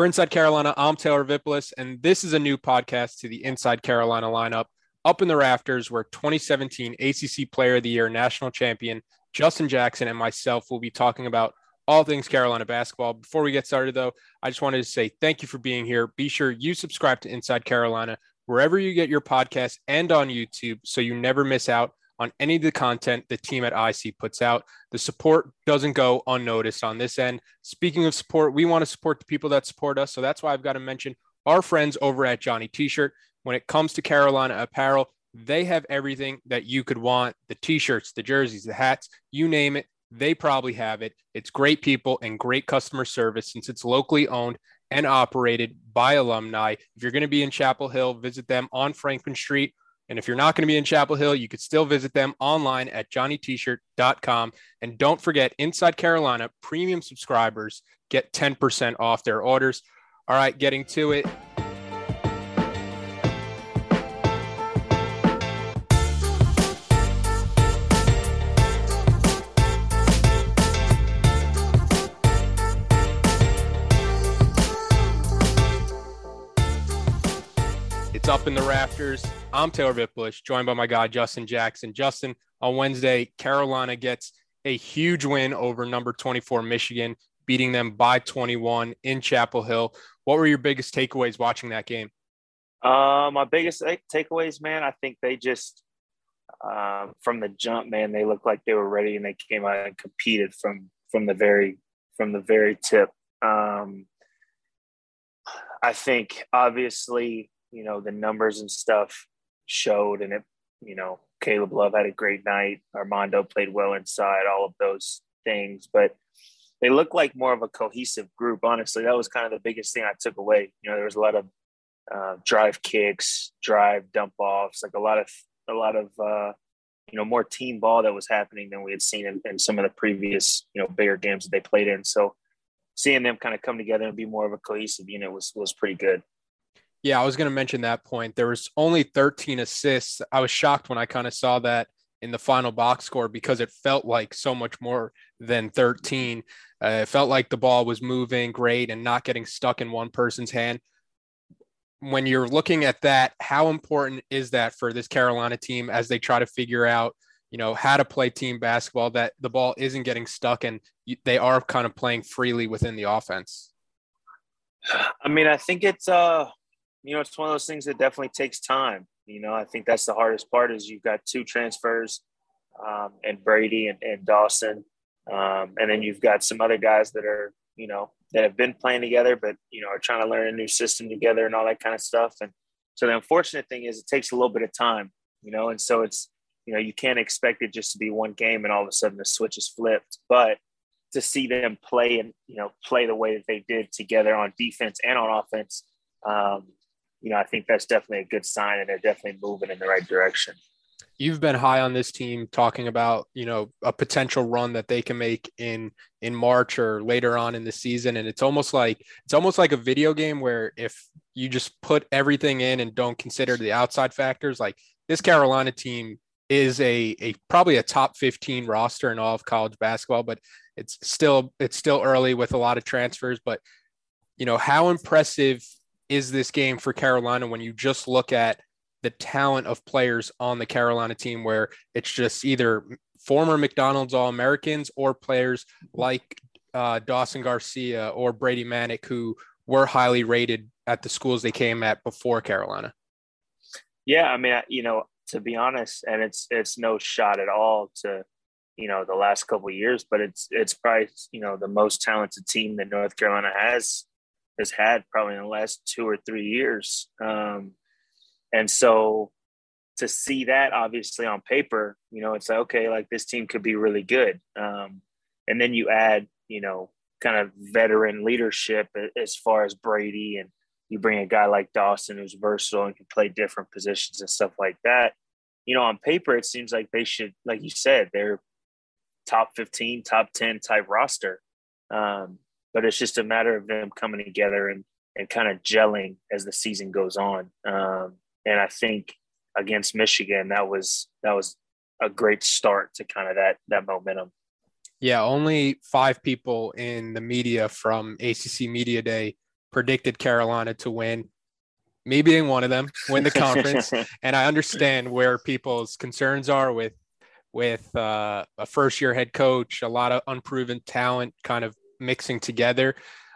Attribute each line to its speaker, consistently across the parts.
Speaker 1: For Inside Carolina, I'm Taylor Vippolis, and this is a new podcast to the Inside Carolina lineup. Up in the rafters, where 2017 ACC Player of the Year national champion Justin Jackson and myself will be talking about all things Carolina basketball. Before we get started, though, I just wanted to say thank you for being here. Be sure you subscribe to Inside Carolina wherever you get your podcast and on YouTube so you never miss out on any of the content the team at IC puts out. The support doesn't go unnoticed on this end. Speaking of support, we want to support the people that support us. So that's why I've got to mention our friends over at Johnny T shirt. When it comes to Carolina apparel, they have everything that you could want the t shirts, the jerseys, the hats, you name it. They probably have it. It's great people and great customer service since it's locally owned and operated by alumni. If you're going to be in Chapel Hill, visit them on Franklin Street and if you're not going to be in Chapel Hill, you could still visit them online at johnnytshirt.com. And don't forget, Inside Carolina premium subscribers get 10% off their orders. All right, getting to it. Up in the rafters. I'm Taylor Vippolis, joined by my guy, Justin Jackson. Justin, on Wednesday, Carolina gets a huge win over number 24 Michigan, beating them by 21 in Chapel Hill. What were your biggest takeaways watching that game?
Speaker 2: Uh, my biggest takeaways, man, I think they just, uh, from the jump, man, they looked like they were ready and they came out and competed from from the very from the very tip. Um, I think obviously you know, the numbers and stuff showed, and it, you know, Caleb Love had a great night. Armando played well inside, all of those things, but they look like more of a cohesive group. Honestly, that was kind of the biggest thing I took away. You know, there was a lot of uh, drive kicks, drive dump offs, like a lot of a lot of uh, you know more team ball that was happening than we had seen in, in some of the previous you know bigger games that they played in. So seeing them kind of come together and be more of a cohesive unit was was pretty good.
Speaker 1: Yeah, I was going to mention that point. There was only 13 assists. I was shocked when I kind of saw that in the final box score because it felt like so much more than 13. Uh, it felt like the ball was moving great and not getting stuck in one person's hand. When you're looking at that, how important is that for this Carolina team as they try to figure out, you know, how to play team basketball that the ball isn't getting stuck and they are kind of playing freely within the offense?
Speaker 2: I mean, I think it's uh you know, it's one of those things that definitely takes time. You know, I think that's the hardest part is you've got two transfers um, and Brady and, and Dawson. Um, and then you've got some other guys that are, you know, that have been playing together, but, you know, are trying to learn a new system together and all that kind of stuff. And so the unfortunate thing is it takes a little bit of time, you know, and so it's, you know, you can't expect it just to be one game and all of a sudden the switch is flipped. But to see them play and, you know, play the way that they did together on defense and on offense, um, you know, I think that's definitely a good sign and they're definitely moving in the right direction.
Speaker 1: You've been high on this team talking about, you know, a potential run that they can make in in March or later on in the season and it's almost like it's almost like a video game where if you just put everything in and don't consider the outside factors like this Carolina team is a, a probably a top 15 roster in all of college basketball but it's still it's still early with a lot of transfers but you know how impressive is this game for Carolina when you just look at the talent of players on the Carolina team, where it's just either former McDonald's All Americans or players like uh, Dawson Garcia or Brady Manek, who were highly rated at the schools they came at before Carolina.
Speaker 2: Yeah, I mean, you know, to be honest, and it's it's no shot at all to you know the last couple years, but it's it's probably you know the most talented team that North Carolina has has had probably in the last two or three years. Um, and so to see that obviously on paper, you know, it's like, okay, like this team could be really good. Um, and then you add, you know, kind of veteran leadership as far as Brady and you bring a guy like Dawson who's versatile and can play different positions and stuff like that. You know, on paper, it seems like they should, like you said, they're top 15, top 10 type roster. Um, but it's just a matter of them coming together and and kind of gelling as the season goes on. Um, and I think against Michigan, that was that was a great start to kind of that that momentum.
Speaker 1: Yeah, only five people in the media from ACC Media Day predicted Carolina to win. Me being one of them, win the conference, and I understand where people's concerns are with with uh, a first year head coach, a lot of unproven talent kind of mixing together.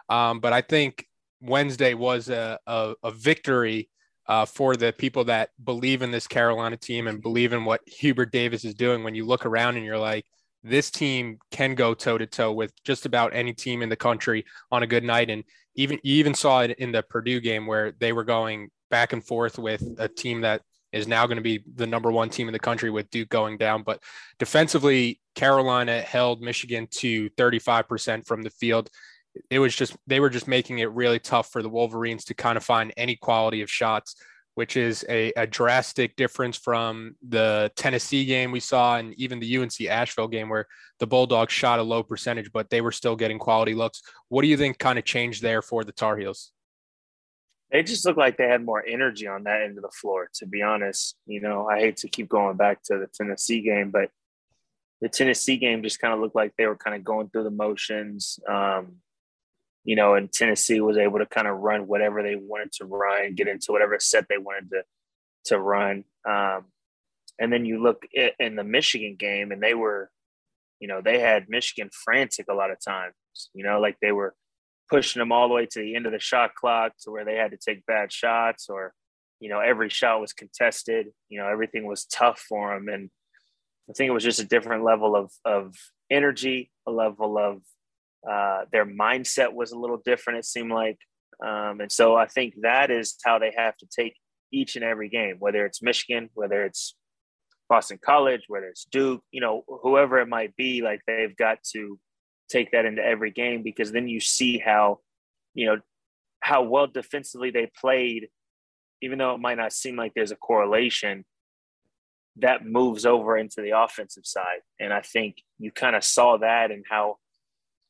Speaker 1: Um, but I think Wednesday was a, a, a victory uh, for the people that believe in this Carolina team and believe in what Hubert Davis is doing. When you look around and you're like, this team can go toe to toe with just about any team in the country on a good night. And even you even saw it in the Purdue game where they were going back and forth with a team that is now going to be the number one team in the country with Duke going down. But defensively, Carolina held Michigan to 35% from the field. It was just, they were just making it really tough for the Wolverines to kind of find any quality of shots, which is a, a drastic difference from the Tennessee game we saw and even the UNC Asheville game where the Bulldogs shot a low percentage, but they were still getting quality looks. What do you think kind of changed there for the Tar Heels?
Speaker 2: It just looked like they had more energy on that end of the floor, to be honest. You know, I hate to keep going back to the Tennessee game, but the Tennessee game just kind of looked like they were kind of going through the motions. Um, you know, and Tennessee was able to kind of run whatever they wanted to run, get into whatever set they wanted to to run. Um, and then you look at, in the Michigan game, and they were, you know, they had Michigan frantic a lot of times. You know, like they were pushing them all the way to the end of the shot clock to where they had to take bad shots or you know every shot was contested you know everything was tough for them. And i think it was just a different level of of energy a level of uh, their mindset was a little different it seemed like. Um, and so i think that is how they have to take each and every game whether it's michigan whether it's boston college whether it's duke you know whoever it might be like they've got to take that into every game because then you see how, you know, how well defensively they played, even though it might not seem like there's a correlation, that moves over into the offensive side. And I think you kind of saw that and how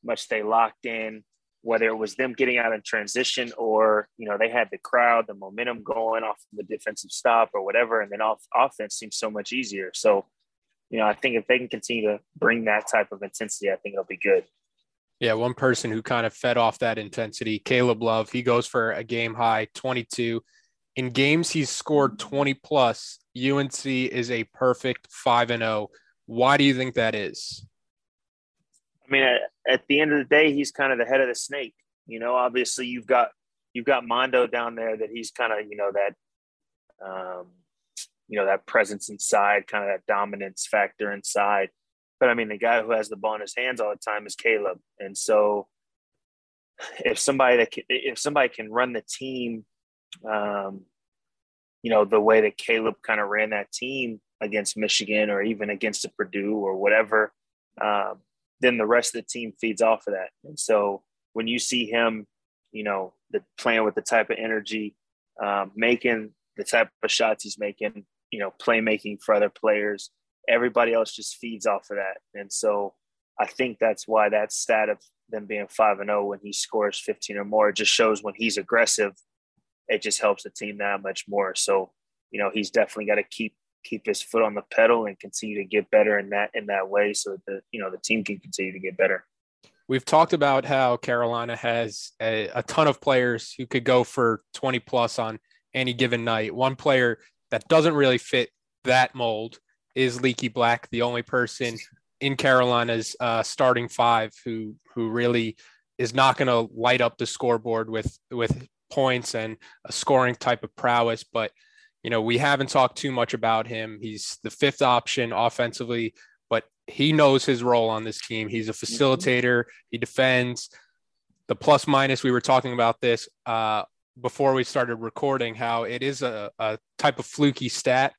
Speaker 2: much they locked in, whether it was them getting out in transition or, you know, they had the crowd, the momentum going off the defensive stop or whatever. And then off offense seems so much easier. So you know, I think if they can continue to bring that type of intensity, I think it'll be good.
Speaker 1: Yeah, one person who kind of fed off that intensity, Caleb Love, he goes for a game high 22. In games he's scored 20 plus, UNC is a perfect 5 and 0. Why do you think that is?
Speaker 2: I mean, at, at, the end of the day, he's kind of the head of the snake. You know, obviously you've got you've got Mondo down there that he's kind of, you know, that um you know, that presence inside, kind of that dominance factor inside. But I mean, the guy who has the ball in his hands all the time is Caleb. And so if somebody that can, if somebody can run the team, um, you know, the way that Caleb kind of ran that team against Michigan or even against Purdue or whatever, um, then the rest of the team feeds off of that. And so when you see him, you know, the playing with the type of energy, um, making the type of shots he's making, you know, playmaking for other players. Everybody else just feeds off of that. And so I think that's why that stat of them being 5 and 0 when he scores 15 or more just shows when he's aggressive, it just helps the team that much more. So, you know, he's definitely got to keep keep his foot on the pedal and continue to get better in that in that way so that the you know the team can continue to get better.
Speaker 1: We've talked about how Carolina has a, a ton of players who could go for 20 plus on any given night. One player that doesn't really fit that mold is Leaky Black, the only person in Carolina's uh, starting five who who really is not going to light up the scoreboard with with points and a scoring type of prowess. But you know, we haven't talked too much about him. He's the fifth option offensively, but he knows his role on this team. He's a facilitator. He defends. The plus minus we were talking about this uh, before we started recording how it is a, a type of fluky stat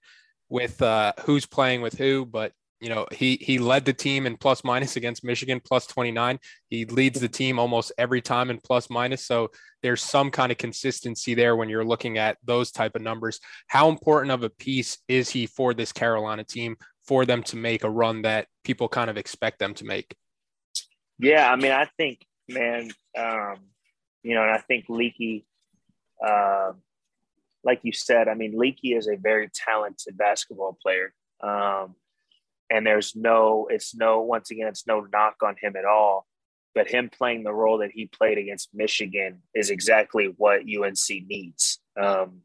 Speaker 1: with uh, who's playing with who, but you know he he led the team in plus minus against Michigan plus 29. He leads the team almost every time in plus minus, so there's some kind of consistency there when you're looking at those type of numbers. How important of a piece is he for this Carolina team for them to make a run that people kind of expect them to make?
Speaker 2: Yeah, I mean, I think, man, um, you know, and I think Leaky uh, like you said, I mean, Leaky is a very talented basketball player. Um, and there's no, it's no, once again, it's no knock on him at all. but him playing the role that he played against Michigan is exactly what UNC needs. Um,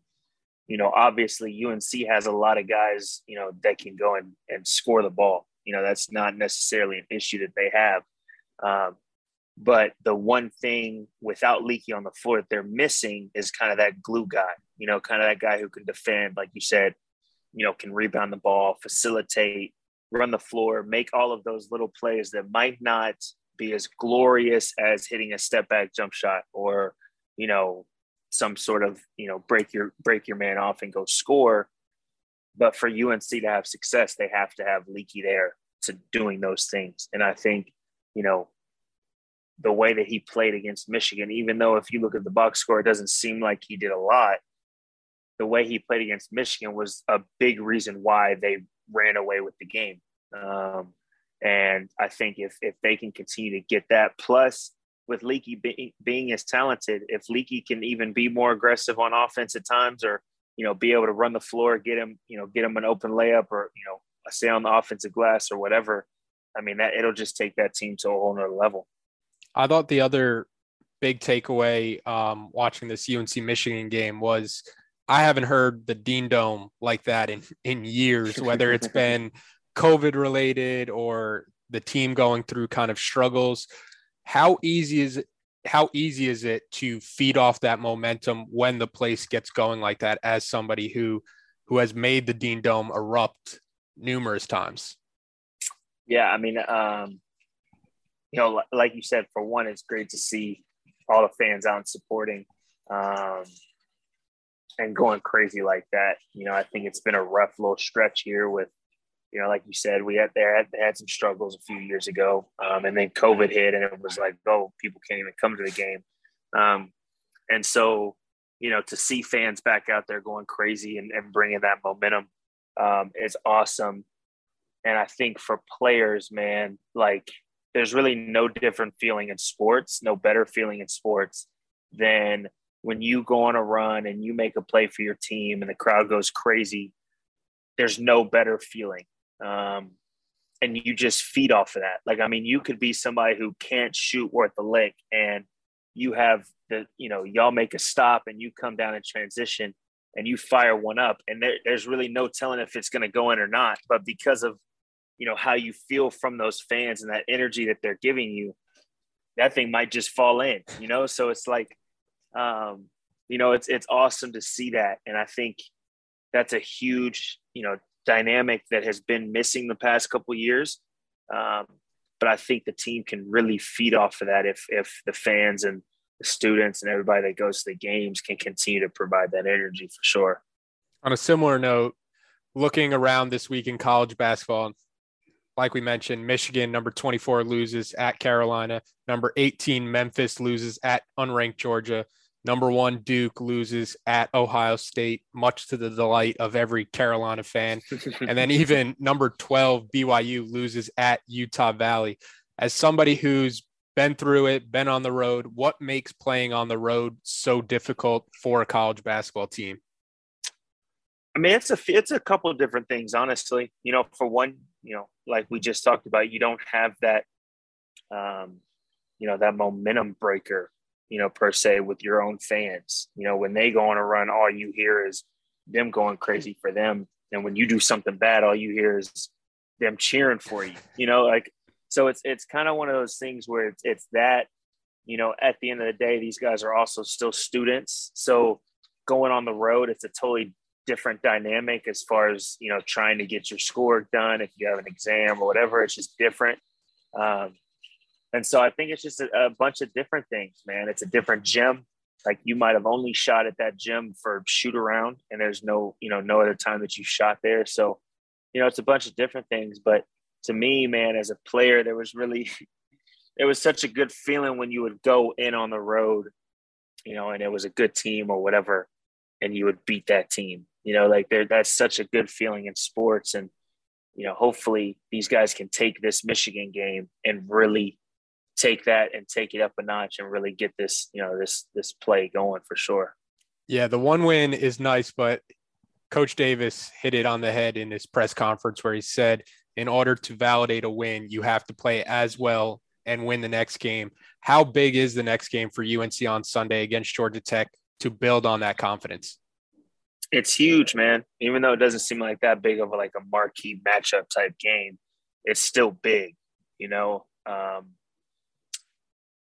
Speaker 2: you know, obviously UNC has a lot of guys, you know, that can go and, and score the ball. You know, that's not necessarily an issue that they have. Um, but the one thing without Leaky on the floor that they're missing is kind of that glue guy, you know, kind of that guy who can defend, like you said, you know, can rebound the ball, facilitate, run the floor, make all of those little plays that might not be as glorious as hitting a step back jump shot or, you know, some sort of, you know, break your break your man off and go score. But for UNC to have success, they have to have Leaky there to doing those things. And I think, you know, the way that he played against Michigan, even though if you look at the box score, it doesn't seem like he did a lot. The way he played against Michigan was a big reason why they ran away with the game. Um, and I think if if they can continue to get that, plus with Leaky be, being as talented, if Leaky can even be more aggressive on offense at times, or you know, be able to run the floor, get him, you know, get him an open layup, or you know, a stay on the offensive glass or whatever. I mean, that it'll just take that team to a whole nother level.
Speaker 1: I thought the other big takeaway um, watching this UNC Michigan game was I haven't heard the Dean Dome like that in in years, whether it's been COVID related or the team going through kind of struggles. How easy is it? How easy is it to feed off that momentum when the place gets going like that? As somebody who who has made the Dean Dome erupt numerous times.
Speaker 2: Yeah, I mean, um, you know, like you said, for one, it's great to see all the fans out and supporting um, and going crazy like that. You know, I think it's been a rough little stretch here with, you know, like you said, we had there had, had some struggles a few years ago, um, and then COVID hit, and it was like, oh, people can't even come to the game, um, and so you know, to see fans back out there going crazy and, and bringing that momentum um, is awesome. And I think for players, man, like there's really no different feeling in sports, no better feeling in sports than when you go on a run and you make a play for your team and the crowd goes crazy. There's no better feeling. Um, and you just feed off of that. Like, I mean, you could be somebody who can't shoot worth a lick and you have the, you know, y'all make a stop and you come down in transition and you fire one up and there, there's really no telling if it's going to go in or not. But because of you know how you feel from those fans and that energy that they're giving you that thing might just fall in you know? So it's like um you know it's it's awesome to see that. And i think that's a huge you know dynamic that has been missing the past couple years. Um but i think the team can really feed off of that if if the fans and the students and everybody that goes to the games can continue to provide that energy for sure.
Speaker 1: On a similar note looking around this week in college basketball like we mentioned, Michigan, number 24, loses at Carolina. Number 18, Memphis loses at unranked Georgia. Number one, Duke loses at Ohio State, much to the delight of every Carolina fan. and then even number 12, BYU loses at Utah Valley. As somebody who's been through it, been on the road, what makes playing on the road so difficult for a college basketball team?
Speaker 2: I mean, it's a it's a couple of different things, honestly. You know, for one, you know, like we just talked about, you don't have that, um, you know, that momentum breaker, you know, per se with your own fans. You know, when they go on a run, all you hear is them going crazy for them, and when you do something bad, all you hear is them cheering for you. You know, like so it's it's kind of one of those things where it's it's that, you know, at the end of the day, these guys are also still students, so going on the road, it's a totally different dynamic as far as you know trying to get your score done if you have an exam or whatever it's just different. Um, and so i think it's just a, a, bunch of different things man. It's a different gym. Like you might have only shot at that gym for shoot around and there's no you know no other time that you shot there. So you know it's a bunch of different things. But to me man as a player there was really it was such a good feeling when you would go in on the road you know and it was a good team or whatever and you would beat that team you know, like there that's such a good feeling in sports. And, you know, hopefully these guys can take this Michigan game and really take that and take it up a notch and really get this, you know, this this play going for sure.
Speaker 1: Yeah, the one win is nice, but Coach Davis hit it on the head in his press conference where he said, in order to validate a win, you have to play as well and win the next game. How big is the next game for UNC on Sunday against Georgia Tech to build on that confidence?
Speaker 2: It's huge, man. Even though it doesn't seem like that big of a, like a marquee matchup type game, it's still big. You know, um,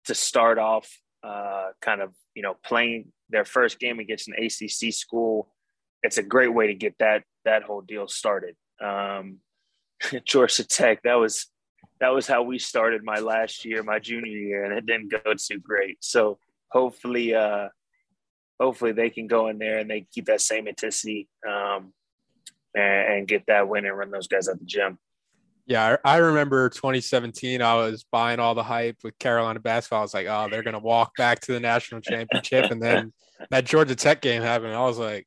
Speaker 2: to start off, uh, kind of you know playing their first game against an ACC school, it's a great way to get that that whole deal started. Um, Georgia Tech, that was that was how we started my last year, my junior year, and it didn't go too great. So hopefully, uh, hopefully they can go in there and they keep that same intensity um, and, and, get that win and run those guys at the gym.
Speaker 1: Yeah, I remember 2017. I was buying all the hype with Carolina basketball. I was like, oh, they're gonna walk back to the national championship, and then that Georgia Tech game happened. I was like,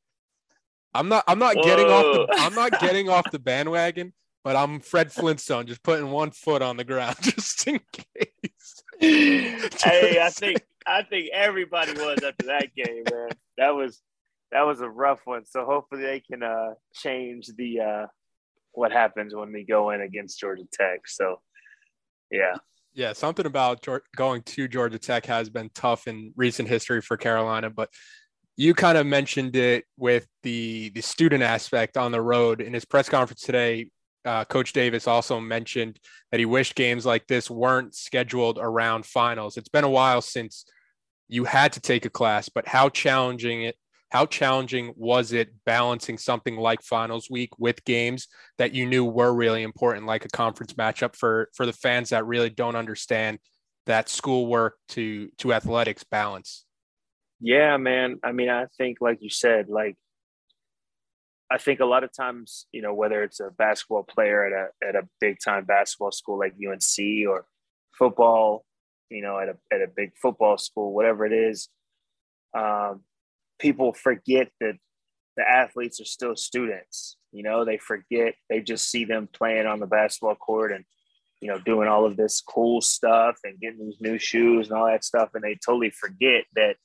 Speaker 1: I'm not, I'm not Whoa. getting off the, I'm not getting off the bandwagon but I'm Fred Flintstone, just putting one foot on the ground just in case.
Speaker 2: hey, I think I think everybody was after that game, man. That was that was a rough one. So hopefully they can uh, change the uh, what happens when we go in against Georgia Tech. So yeah.
Speaker 1: Yeah, something about going to Georgia Tech has been tough in recent history for Carolina, but you kind of mentioned it with the the student aspect on the road in his press conference today uh, Coach Davis also mentioned that he wished games like this weren't scheduled around finals. It's been a while since you had to take a class, but how challenging it how challenging was it balancing something like finals week with games that you knew were really important, like a conference matchup for for the fans that really don't understand that schoolwork to to athletics balance?
Speaker 2: Yeah, man. I mean, I think like you said, like I think a lot of times, you know, whether it's a basketball player at a at a big time basketball school like UNC or football, you know, at a at a big football school, whatever it is, um, people forget that the athletes are still students. You know, they forget they just see them playing on the basketball court and you know doing all of this cool stuff and getting these new shoes and all that stuff, and they totally forget that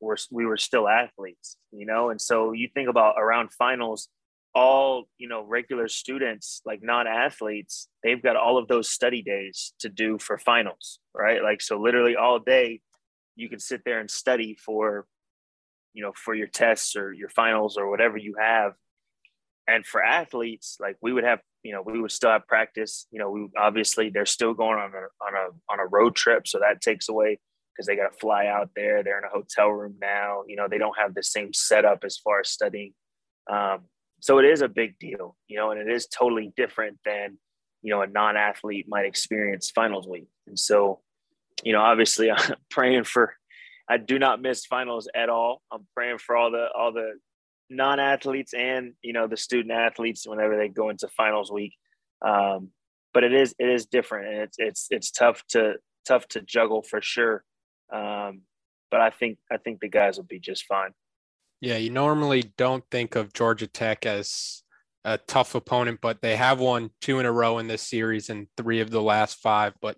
Speaker 2: we're, we were still athletes, you know? And so you think about around finals, all, you know, regular students, like non-athletes, they've got all of those study days to do for finals, right? Like, so literally all day you can sit there and study for, you know, for your tests or your finals or whatever you have. And for athletes, like we would have, you know, we would still have practice. You know, we obviously they're still going on a on a on a road trip, so that takes away because they got to fly out there. They're in a hotel room now. You know, they don't have the same setup as far as studying. Um, so it is a big deal, you know, and it is totally different than, you know, a non-athlete might experience finals week. And so, you know, obviously I'm praying for, I do not miss finals at all. I'm praying for all the, all the non-athletes and, you know, the student athletes whenever they go into finals week. Um, but it is, it is different and it's, it's, it's tough to, tough to juggle for sure. Um, but I think I think the guys will be just fine.
Speaker 1: Yeah, you normally don't think of Georgia Tech as a tough opponent, but they have won two in a row in this series and three of the last five. But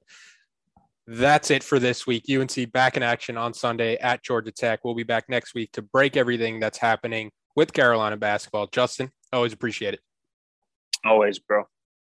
Speaker 1: that's it for this week. UNC back in action on Sunday at Georgia Tech. We'll be back next week to break everything that's happening with Carolina basketball. Justin, always appreciate it.
Speaker 2: Always, bro.